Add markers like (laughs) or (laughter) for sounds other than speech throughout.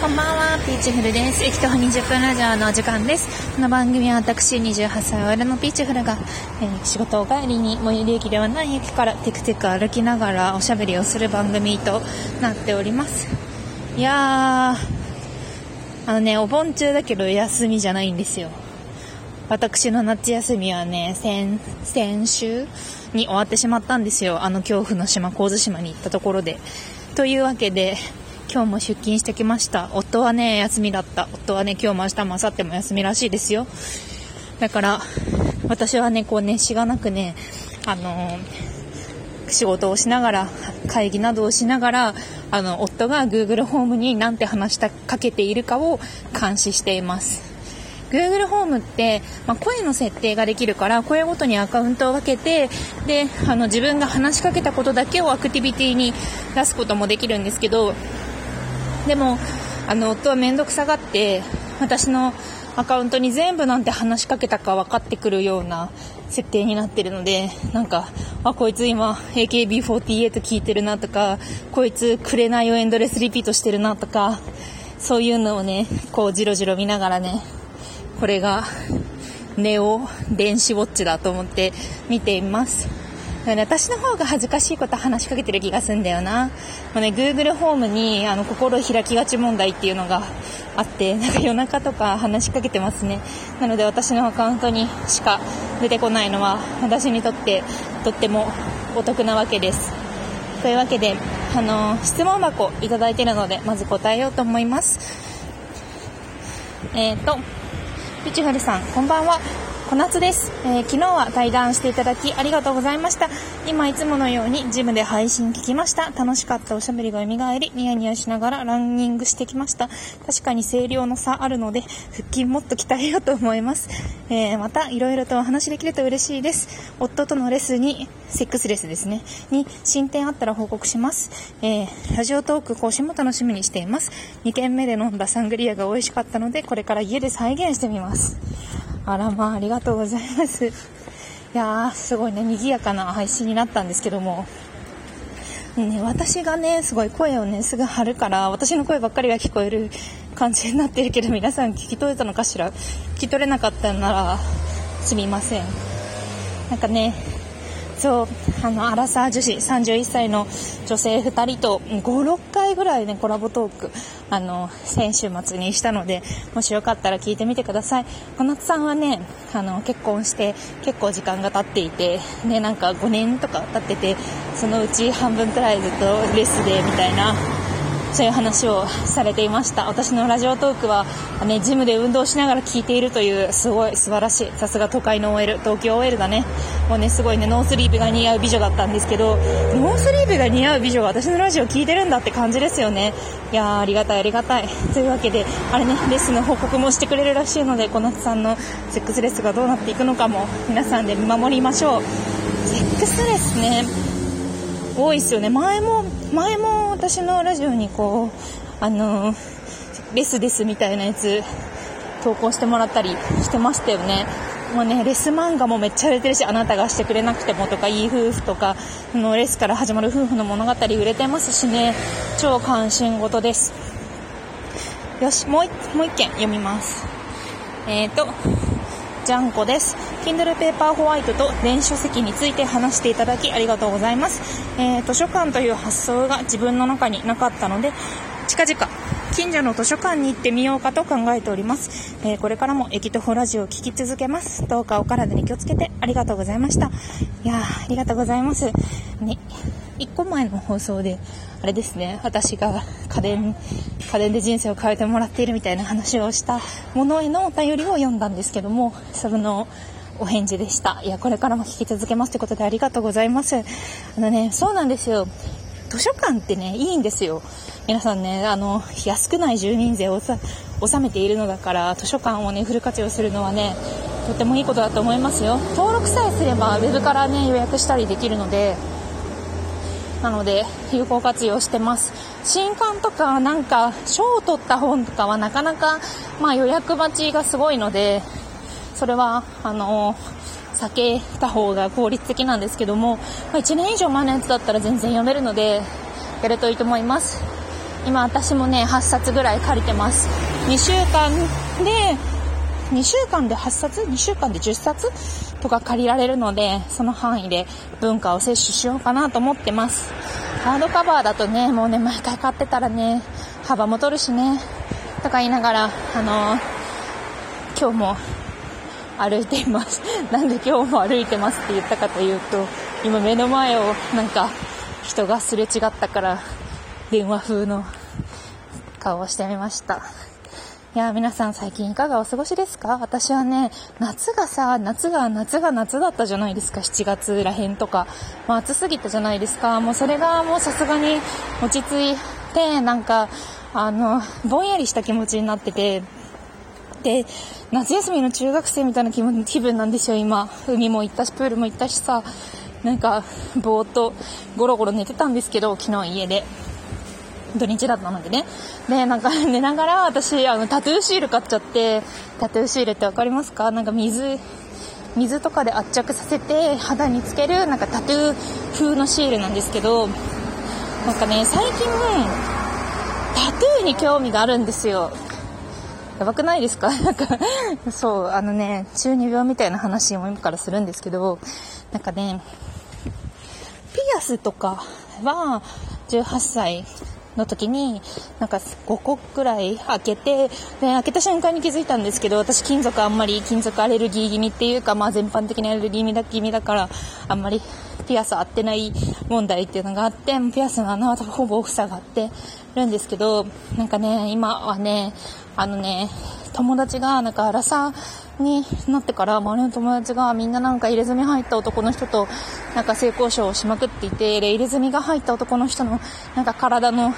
こんばんは、ピーチフルです。駅徒歩20分ラジオの時間です。この番組は私28歳 OL のピーチフルが、えー、仕事を帰りに最寄り駅ではない駅からテクテク歩きながらおしゃべりをする番組となっております。いやー、あのね、お盆中だけど休みじゃないんですよ。私の夏休みはね、先、先週に終わってしまったんですよ。あの恐怖の島、神津島に行ったところで。というわけで、今日も出勤してきました。夫はね、休みだった。夫はね、今日も明日も明後日も休みらしいですよ。だから、私はね、こうね、しがなくね、あのー、仕事をしながら、会議などをしながら、あの、夫が Google ホームに何て話しかけているかを監視しています。Google ホームって、まあ、声の設定ができるから声ごとにアカウントを分けてであの自分が話しかけたことだけをアクティビティに出すこともできるんですけどでもあの夫は面倒くさがって私のアカウントに全部なんて話しかけたか分かってくるような設定になってるのでなんかあこいつ今 AKB48 聞いてるなとかこいつ紅をエンドレスリピートしてるなとかそういうのをねこうじろじろ見ながらねこれがネオ電子ウォッチだと思って見ています。私の方が恥ずかしいこと話しかけてる気がするんだよな。もうね、Google ホームにあの心開きがち問題っていうのがあって、なんか夜中とか話しかけてますね。なので私のアカウントにしか出てこないのは私にとってとってもお得なわけです。というわけで、あの質問箱いただいてるので、まず答えようと思います。えっ、ー、と、ピチフルさん、こんばんは。小夏です、えー、昨日は対談していただきありがとうございました。今いつものようにジムで配信聞きました。楽しかったおしゃべりが蘇りニヤニヤしながらランニングしてきました。確かに声量の差あるので腹筋もっと鍛えようと思います、えー、また色々とお話できると嬉しいです。夫とのレスにセックスレスですね。に進展あったら報告します、えー、ラジオトーク更新も楽しみにしています。2軒目で飲んだサングリアが美味しかったのでこれから家で再現してみます。あらまあ、ありがとうございます。(laughs) いやー、すごいね、賑やかな配信になったんですけども、ね、私がね、すごい声をね、すぐ張るから、私の声ばっかりが聞こえる感じになってるけど、皆さん聞き取れたのかしら？聞き取れなかったなら、すみません。なんかね、そうあのアラサー女子31歳の女性2人と56回ぐらいねコラボトークあの先週末にしたのでもしよかったら聞いてみてください。小夏さんはねあの結婚して結構時間が経っていてねなんか5年とか経っててそのうち半分くらいずっとレスでみたいなそういう話をされていました。私のラジオトークは、ね、ジムで運動しながら聞いているというすごい素晴らしいさすが都会の OL 東京 OL だね。もうねすごいねノースリーブが似合う美女だったんですけどノースリーブが似合う美女が私のラジオ聞いてるんだって感じですよね。いやありがたいありがたい。というわけであれねレッスンの報告もしてくれるらしいので小夏さんのセックスレッスンがどうなっていくのかも皆さんで見守りましょう。セックスレスね。多いですよね。前も前も私のラジオにこうあのレスですみたいなやつ投稿してもらったりしてましたよね。もうねレス漫画もめっちゃ売れてるしあなたがしてくれなくてもとかいい夫婦とかのレスから始まる夫婦の物語売れてますしね。超関心事です。よしもう一もう一件読みます。えっ、ー、とジャンコです。Kindle Paper White と電子書籍について話していただきありがとうございます。えー、図書館という発想が自分の中になかったので、近々近所の図書館に行ってみようかと考えております。えー、これからも駅とホラジオを聞き続けます。どうかお体に気をつけてありがとうございました。いやありがとうございます。ね、1個前の放送で、あれですね、私が家電、家電で人生を変えてもらっているみたいな話をしたものへのお便りを読んだんですけども、その、お返事でした。いや、これからも聞き続けますということでありがとうございます。あのね、そうなんですよ。図書館ってね、いいんですよ。皆さんね、あの、安くない住人税を収めているのだから、図書館をね、フル活用するのはね、とてもいいことだと思いますよ。登録さえすれば、ウェブからね、予約したりできるので、なので有効活用してます新刊とかなんか賞を取った本とかはなかなか、まあ、予約待ちがすごいのでそれはあの避けた方が効率的なんですけども、ま、1年以上前のやつだったら全然読めるのでやるといいと思います今私もね、8冊ぐらい借りてます。2週間で、2週間で8冊 ?2 週間で10冊とか借りられるので、その範囲で文化を摂取しようかなと思ってます。ハードカバーだとね、もうね、毎回買ってたらね、幅も取るしね、とか言いながら、あのー、今日も歩いています。(laughs) なんで今日も歩いてますって言ったかというと、今目の前をなんか人がすれ違ったから電話風の顔をしてみました。いや、皆さん最近いかがお過ごしですか？私はね、夏がさ、夏が、夏が夏だったじゃないですか、7月らへんとか。まあ暑すぎたじゃないですか。もうそれがもうさすがに落ち着いて、なんか、あの、ぼんやりした気持ちになってて、で、夏休みの中学生みたいな気分気分なんですよ、今。海も行ったし、プールも行ったしさ、なんか、ぼーっとゴロゴロ寝てたんですけど、昨日家で。土日だったのでね。で、なんか (laughs) 寝ながら私、あの、タトゥーシール買っちゃって、タトゥーシールってわかりますか？なんか水、水とかで圧着させて肌につける、なんかタトゥー風のシールなんですけど、なんかね、最近、タトゥーに興味があるんですよ。やばくないですか？(laughs) なんか、そう、あのね、中二病みたいな話を今からするんですけど、なんかね、ピアスとかは18歳の時に、なんか5個くらい開けて、で、開けた瞬間に気づいたんですけど、私金属あんまり金属アレルギー気味っていうか、まあ全般的にアレルギー気味だ気味だから、あんまりピアス合ってない問題っていうのがあって、ピアスの穴はほぼ塞がってるんですけど、なんかね、今はね、あのね、友達が、なんか、荒さになってから、周りの友達がみんななんか入れ墨入った男の人と、なんか性交渉をしまくっていて、入れ墨が入った男の人の、なんか体の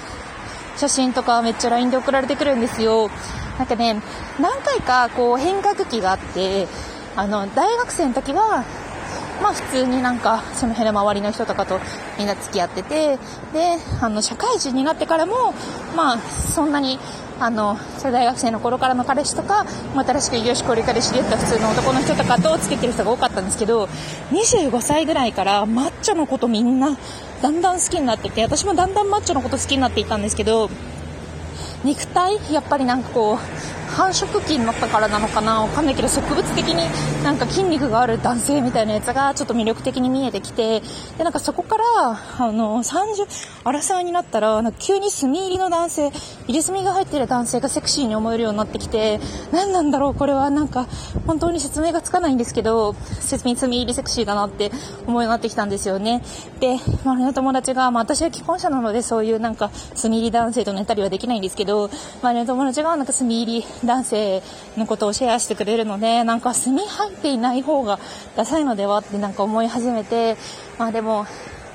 写真とかめっちゃ LINE で送られてくるんですよ。なんかね、何回かこう変革期があって、あの、大学生の時は、まあ普通になんか、その辺の周りの人とかとみんな付き合ってて、で、あの、社会人になってからも、まあ、そんなにあの、それ大学生の頃からの彼氏とか、新しく異業種交流会で知り合った普通の男の人とかと付き合ってる人が多かったんですけど、25歳ぐらいからマッチョのことみんなだんだん好きになってて、私もだんだんマッチョのこと好きになっていたんですけど、肉体？やっぱりなんかこう、繁殖期になったからなのかなわかんないけど、植物的になんか筋肉がある男性みたいなやつがちょっと魅力的に見えてきて、で、なんかそこから、あの、30、アラサーになったら、なんか急に墨入りの男性、入れ墨が入ってる男性がセクシーに思えるようになってきて、何なんだろう、これはなんか、本当に説明がつかないんですけど、説明墨入りセクシーだなって思うようになってきたんですよね。で、周りの友達が、まあ私は既婚者なのでそういうなんか、墨入り男性と寝たりはできないんですけど、周りの友達がなんか墨入り男性のことをシェアしてくれるので、なんか炭入っていない方がダサいのではってなんか思い始めて、まあでも、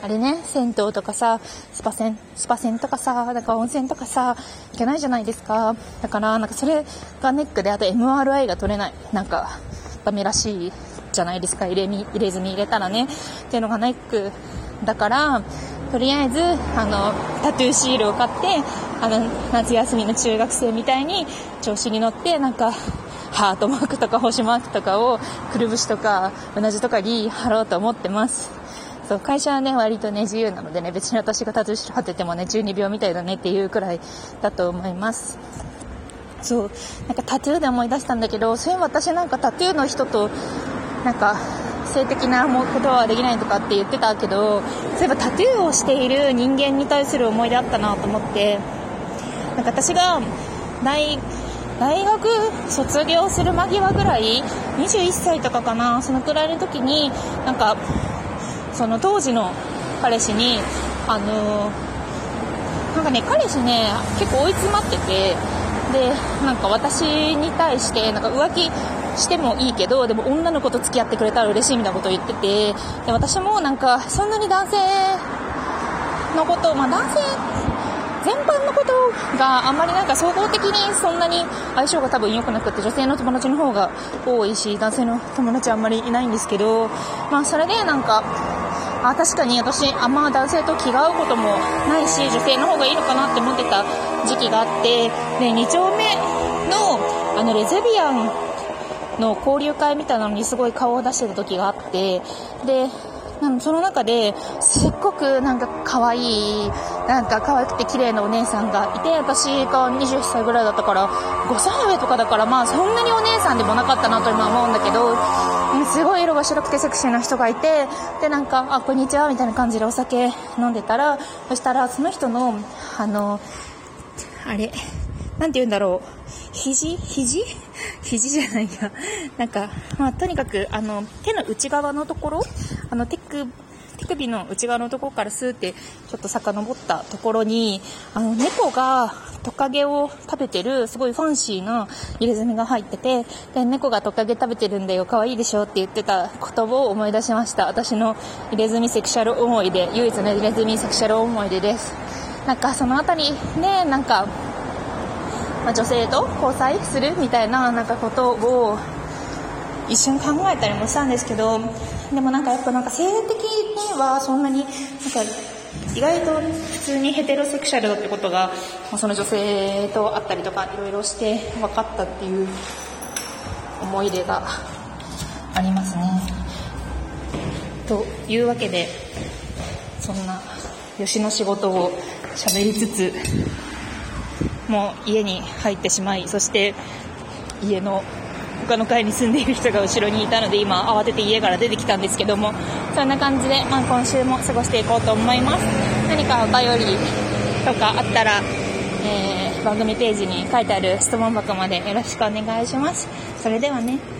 あれね、銭湯とかさ、スパ銭、スパ銭とかさ、なんか温泉とかさ、行けないじゃないですか。だから、なんかそれがネックで、あと MRI が取れない。なんか、ダメらしいじゃないですか。入れ入れずに入れたらね。っていうのがネックだから、とりあえず、あの、タトゥーシールを買って、あの、夏休みの中学生みたいに調子に乗って、なんか、ハートマークとか星マークとかを、くるぶしとか、うなじとかに貼ろうと思ってます。そう、会社はね、割とね、自由なのでね、別に私がタトゥーシール貼っててもね、12秒みたいだねっていうくらいだと思います。そう、なんかタトゥーで思い出したんだけど、そういえば私なんかタトゥーの人と、なんか、性的なことはできないとかって言ってたけど、そういえばタトゥーをしている人間に対する思い出あったなと思って、なんか私が大、大学卒業する間際ぐらい、21歳とかかな、そのくらいの時に、なんか、その当時の彼氏に、あのなんかね、彼氏ね、結構追い詰まってて、で、なんか私に対して、なんか浮気してもいいけど、でも女の子と付き合ってくれたら嬉しいみたいなことを言ってて、で、私もなんか、そんなに男性のこと、まあ男性全般のことがあんまりなんか総合的にそんなに相性が多分良くなくて女性の友達の方が多いし男性の友達あんまりいないんですけどまあそれでなんかあ確かに私あんま男性と気が合うこともないし女性の方がいいのかなって思ってた時期があってで2丁目のあのレズビアンの交流会みたいなのにすごい顔を出してた時があってでその中ですっごくなんか可愛いなんか可愛くて綺麗なお姉さんがいて、私が20歳ぐらいだったから、5歳上とかだから、まあそんなにお姉さんでもなかったなと今思うんだけど、すごい色が白くてセクシーな人がいて、で、なんか、あ、こんにちは、みたいな感じでお酒飲んでたら、そしたら、その人の、あの、あれ、なんて言うんだろう、肘？肘？(laughs) 肘じゃないや。なんか、まあ、とにかく、あの、手の内側のところ、あの、手首、手首の内側のところからスーってちょっと遡ったところに、あの、猫がトカゲを食べてる、すごいファンシーな入れ墨が入ってて、で、猫がトカゲ食べてるんだよ、可愛いでしょって言ってた言葉を思い出しました。私の入れ墨セクシャル思い出、唯一の入れ墨セクシャル思い出です。なんかそのあたりね、なんか、まあ、女性と交際するみたいななんかことを一瞬考えたりもしたんですけどでもなんかやっぱなんか性的にはそんなになんか意外と普通にヘテロセクシャルだってことが、まあ、その女性と会ったりとかいろいろして分かったっていう思い出がありますね。というわけでそんな吉の仕事を喋りつつもう家に入ってしまいそして家の他の階に住んでいる人が後ろにいたので今慌てて家から出てきたんですけどもそんな感じで、まあ、今週も過ごしていこうと思います。何かお便りとかあったら、えー、番組ページに書いてある質問箱までよろしくお願いします。それではね。